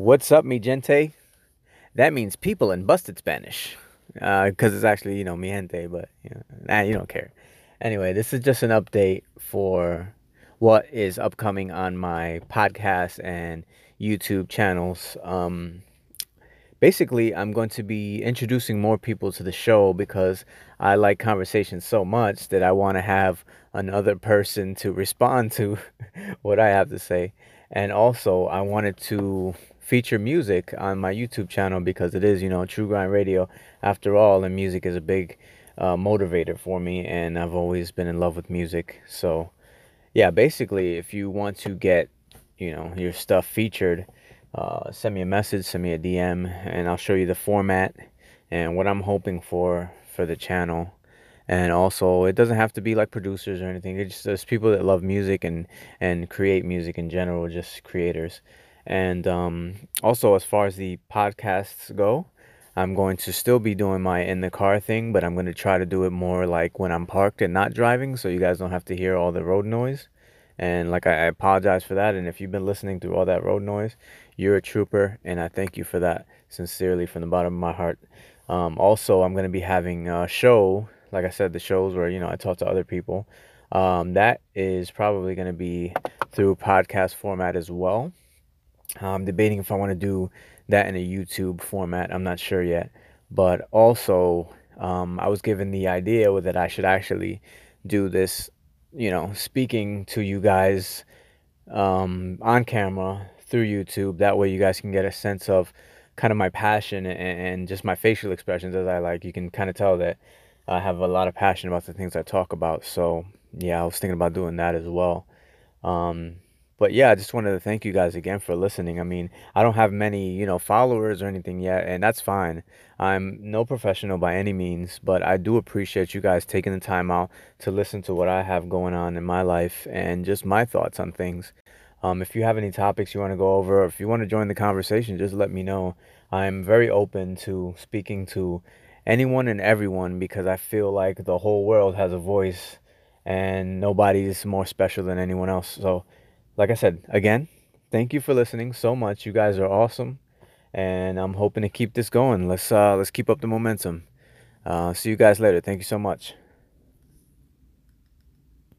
What's up, mi gente? That means people in busted Spanish. Because uh, it's actually, you know, mi gente, but you know, nah, you don't care. Anyway, this is just an update for what is upcoming on my podcast and YouTube channels. Um, basically, I'm going to be introducing more people to the show because I like conversations so much that I want to have another person to respond to what I have to say. And also, I wanted to feature music on my YouTube channel because it is, you know, True Grind Radio after all, and music is a big uh, motivator for me, and I've always been in love with music. So, yeah, basically, if you want to get, you know, your stuff featured, uh, send me a message, send me a DM, and I'll show you the format and what I'm hoping for for the channel. And also, it doesn't have to be like producers or anything. It's just there's people that love music and and create music in general, just creators. And um, also, as far as the podcasts go, I'm going to still be doing my in the car thing, but I'm going to try to do it more like when I'm parked and not driving, so you guys don't have to hear all the road noise. And like I, apologize for that. And if you've been listening through all that road noise, you're a trooper, and I thank you for that sincerely from the bottom of my heart. Um, also, I'm going to be having a show, like I said, the shows where you know I talk to other people. Um, that is probably going to be through podcast format as well. I'm debating if I want to do that in a YouTube format. I'm not sure yet. But also, um, I was given the idea that I should actually do this, you know, speaking to you guys um, on camera through YouTube. That way, you guys can get a sense of kind of my passion and, and just my facial expressions as I like. You can kind of tell that I have a lot of passion about the things I talk about. So, yeah, I was thinking about doing that as well. Um, but yeah, I just wanted to thank you guys again for listening. I mean, I don't have many, you know, followers or anything yet, and that's fine. I'm no professional by any means, but I do appreciate you guys taking the time out to listen to what I have going on in my life and just my thoughts on things. Um, if you have any topics you want to go over, or if you want to join the conversation, just let me know. I'm very open to speaking to anyone and everyone because I feel like the whole world has a voice and nobody's more special than anyone else. So, like I said, again, thank you for listening so much. You guys are awesome, and I'm hoping to keep this going. Let's uh, let's keep up the momentum. Uh, see you guys later. Thank you so much.